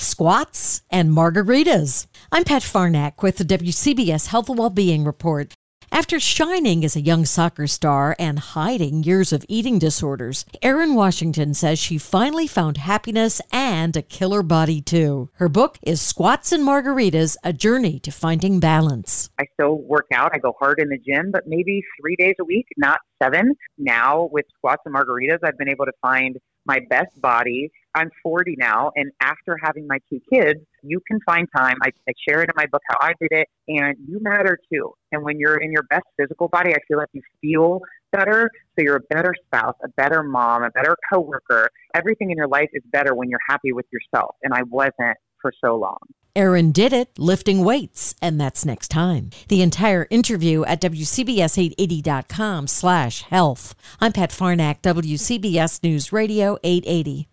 squats and margaritas. I'm Pat Farnack with the WCBS Health and Wellbeing Report. After shining as a young soccer star and hiding years of eating disorders, Erin Washington says she finally found happiness and a killer body too. Her book is Squats and Margaritas A Journey to Finding Balance. I still work out, I go hard in the gym, but maybe three days a week, not seven. Now, with Squats and Margaritas, I've been able to find my best body. I'm 40 now, and after having my two kids, you can find time. I, I share it in my book how I did it, and you matter too. And when you're in your best physical body, I feel like you feel better. So you're a better spouse, a better mom, a better coworker. Everything in your life is better when you're happy with yourself. And I wasn't for so long. Erin did it lifting weights, and that's next time. The entire interview at WCBS880.com slash health. I'm Pat Farnack, WCBS News Radio 880.